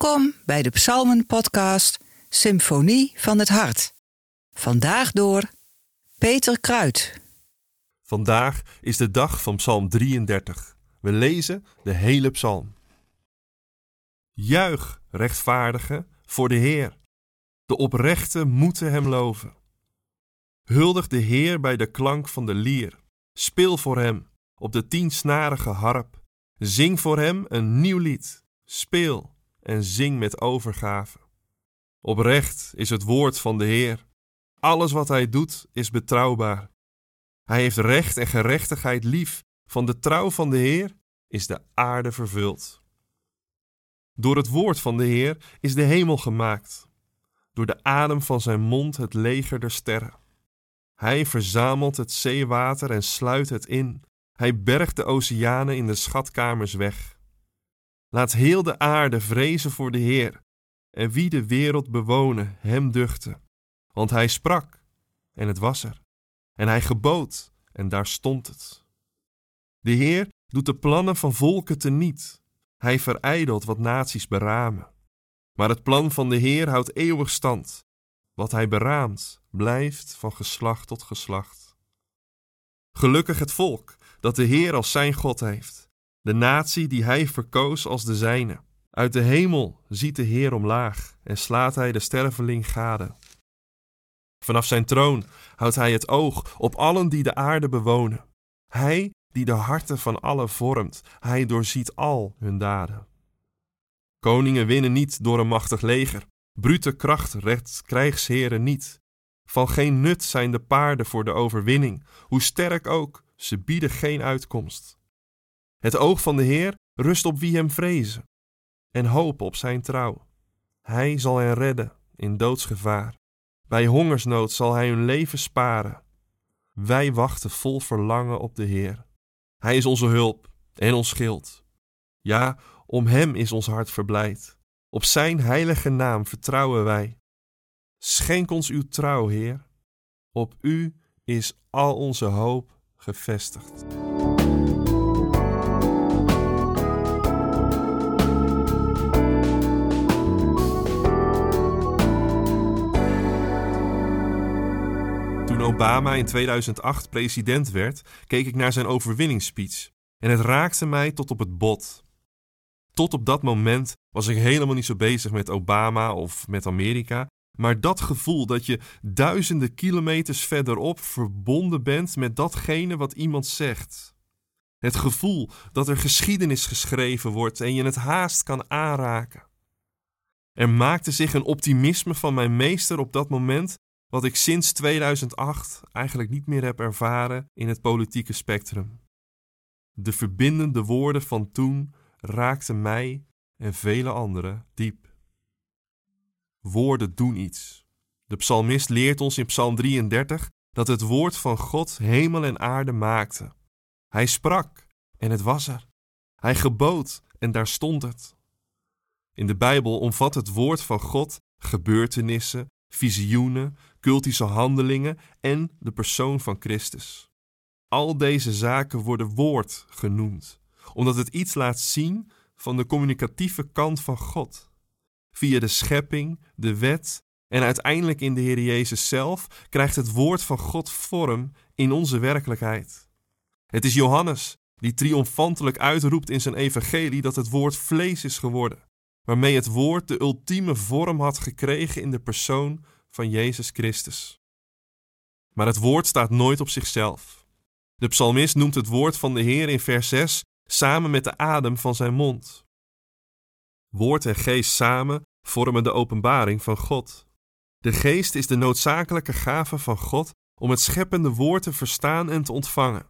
Welkom bij de Psalmen-podcast Symfonie van het Hart. Vandaag door Peter Kruid. Vandaag is de dag van Psalm 33. We lezen de hele psalm. Juich, rechtvaardige, voor de Heer. De oprechten moeten hem loven. Huldig de Heer bij de klank van de lier. Speel voor hem op de tiensnarige harp. Zing voor hem een nieuw lied. Speel en zing met overgave. Oprecht is het woord van de Heer. Alles wat hij doet is betrouwbaar. Hij heeft recht en gerechtigheid lief. Van de trouw van de Heer is de aarde vervuld. Door het woord van de Heer is de hemel gemaakt. Door de adem van zijn mond het leger der sterren. Hij verzamelt het zeewater en sluit het in. Hij bergt de oceanen in de schatkamers weg. Laat heel de aarde vrezen voor de Heer, en wie de wereld bewonen, hem duchten. Want hij sprak, en het was er. En hij gebood, en daar stond het. De Heer doet de plannen van volken teniet. Hij verijdelt wat naties beramen. Maar het plan van de Heer houdt eeuwig stand. Wat hij beraamt, blijft van geslacht tot geslacht. Gelukkig het volk dat de Heer als zijn God heeft de natie die hij verkoos als de zijne. Uit de hemel ziet de Heer omlaag en slaat hij de sterveling gade. Vanaf zijn troon houdt hij het oog op allen die de aarde bewonen. Hij die de harten van allen vormt, hij doorziet al hun daden. Koningen winnen niet door een machtig leger, brute kracht redt krijgsheren niet. Van geen nut zijn de paarden voor de overwinning, hoe sterk ook, ze bieden geen uitkomst. Het oog van de Heer rust op wie hem vrezen en hopen op zijn trouw. Hij zal hen redden in doodsgevaar. Bij hongersnood zal hij hun leven sparen. Wij wachten vol verlangen op de Heer. Hij is onze hulp en ons schild. Ja, om hem is ons hart verblijd. Op zijn heilige naam vertrouwen wij. Schenk ons uw trouw, Heer. Op u is al onze hoop gevestigd. Obama in 2008 president werd, keek ik naar zijn overwinningsspeech. En het raakte mij tot op het bot. Tot op dat moment was ik helemaal niet zo bezig met Obama of met Amerika. Maar dat gevoel dat je duizenden kilometers verderop verbonden bent met datgene wat iemand zegt. Het gevoel dat er geschiedenis geschreven wordt en je het haast kan aanraken. Er maakte zich een optimisme van mijn meester op dat moment wat ik sinds 2008 eigenlijk niet meer heb ervaren in het politieke spectrum. De verbindende woorden van toen raakten mij en vele anderen diep. Woorden doen iets. De psalmist leert ons in Psalm 33 dat het woord van God hemel en aarde maakte. Hij sprak en het was er. Hij gebood en daar stond het. In de Bijbel omvat het woord van God gebeurtenissen, visioenen, cultische handelingen en de persoon van Christus. Al deze zaken worden woord genoemd, omdat het iets laat zien van de communicatieve kant van God. Via de schepping, de wet en uiteindelijk in de Heer Jezus zelf krijgt het woord van God vorm in onze werkelijkheid. Het is Johannes die triomfantelijk uitroept in zijn evangelie dat het woord vlees is geworden, waarmee het woord de ultieme vorm had gekregen in de persoon van Jezus Christus. Maar het woord staat nooit op zichzelf. De psalmist noemt het woord van de Heer in vers 6 samen met de adem van zijn mond. Woord en geest samen vormen de openbaring van God. De geest is de noodzakelijke gave van God om het scheppende woord te verstaan en te ontvangen.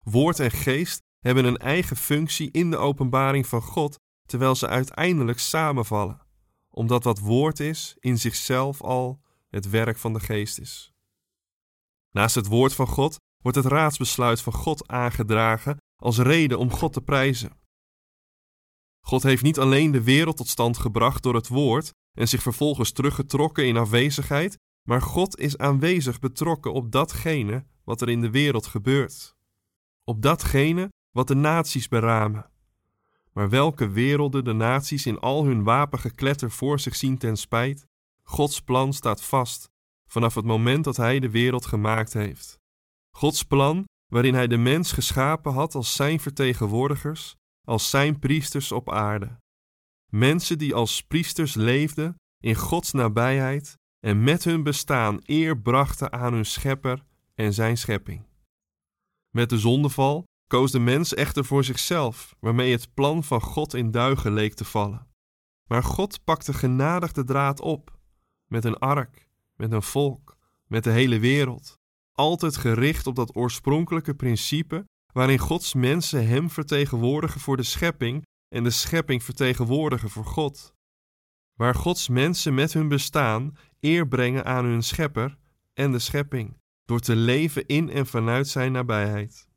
Woord en geest hebben een eigen functie in de openbaring van God, terwijl ze uiteindelijk samenvallen omdat wat woord is in zichzelf al het werk van de geest is. Naast het woord van God wordt het raadsbesluit van God aangedragen als reden om God te prijzen. God heeft niet alleen de wereld tot stand gebracht door het woord en zich vervolgens teruggetrokken in afwezigheid, maar God is aanwezig betrokken op datgene wat er in de wereld gebeurt. Op datgene wat de naties beramen. Maar welke werelden de naties in al hun wapengekletter voor zich zien ten spijt, Gods plan staat vast vanaf het moment dat Hij de wereld gemaakt heeft. Gods plan waarin Hij de mens geschapen had als Zijn vertegenwoordigers, als Zijn priesters op aarde. Mensen die als priesters leefden in Gods nabijheid en met hun bestaan eer brachten aan hun schepper en zijn schepping. Met de zondeval koos de mens echter voor zichzelf, waarmee het plan van God in duigen leek te vallen. Maar God pakte genadig de draad op, met een ark, met een volk, met de hele wereld, altijd gericht op dat oorspronkelijke principe waarin Gods mensen Hem vertegenwoordigen voor de schepping en de schepping vertegenwoordigen voor God. Waar Gods mensen met hun bestaan eer brengen aan hun schepper en de schepping, door te leven in en vanuit Zijn nabijheid.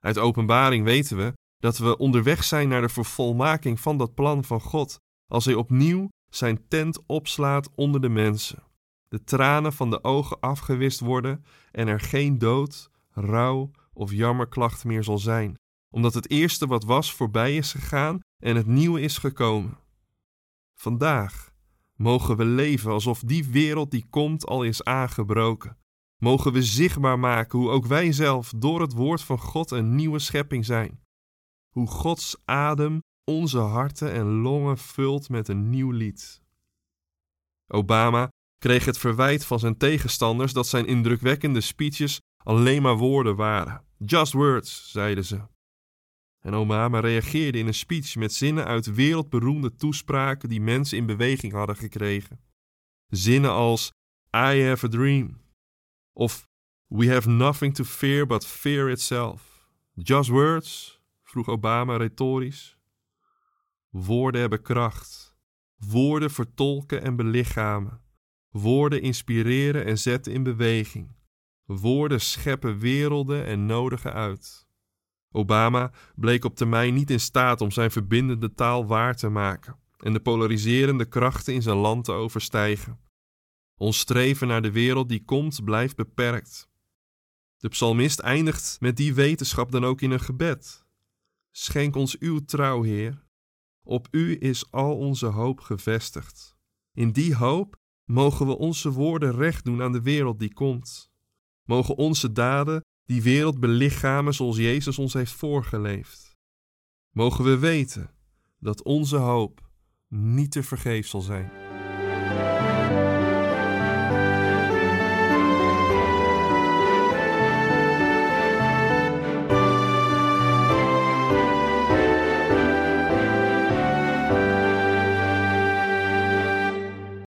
Uit openbaring weten we dat we onderweg zijn naar de vervolmaking van dat plan van God, als Hij opnieuw Zijn tent opslaat onder de mensen, de tranen van de ogen afgewist worden en er geen dood, rouw of jammerklacht meer zal zijn, omdat het eerste wat was voorbij is gegaan en het nieuwe is gekomen. Vandaag mogen we leven alsof die wereld die komt al is aangebroken. Mogen we zichtbaar maken hoe ook wij zelf door het woord van God een nieuwe schepping zijn. Hoe Gods adem onze harten en longen vult met een nieuw lied. Obama kreeg het verwijt van zijn tegenstanders dat zijn indrukwekkende speeches alleen maar woorden waren. Just words, zeiden ze. En Obama reageerde in een speech met zinnen uit wereldberoemde toespraken die mensen in beweging hadden gekregen. Zinnen als I have a dream of We have nothing to fear but fear itself. Just words? vroeg Obama retorisch. Woorden hebben kracht. Woorden vertolken en belichamen. Woorden inspireren en zetten in beweging. Woorden scheppen werelden en nodigen uit. Obama bleek op termijn niet in staat om zijn verbindende taal waar te maken en de polariserende krachten in zijn land te overstijgen. Ons streven naar de wereld die komt blijft beperkt. De psalmist eindigt met die wetenschap dan ook in een gebed. Schenk ons uw trouw, Heer. Op u is al onze hoop gevestigd. In die hoop mogen we onze woorden recht doen aan de wereld die komt. Mogen onze daden die wereld belichamen zoals Jezus ons heeft voorgeleefd. Mogen we weten dat onze hoop niet te vergeefs zal zijn.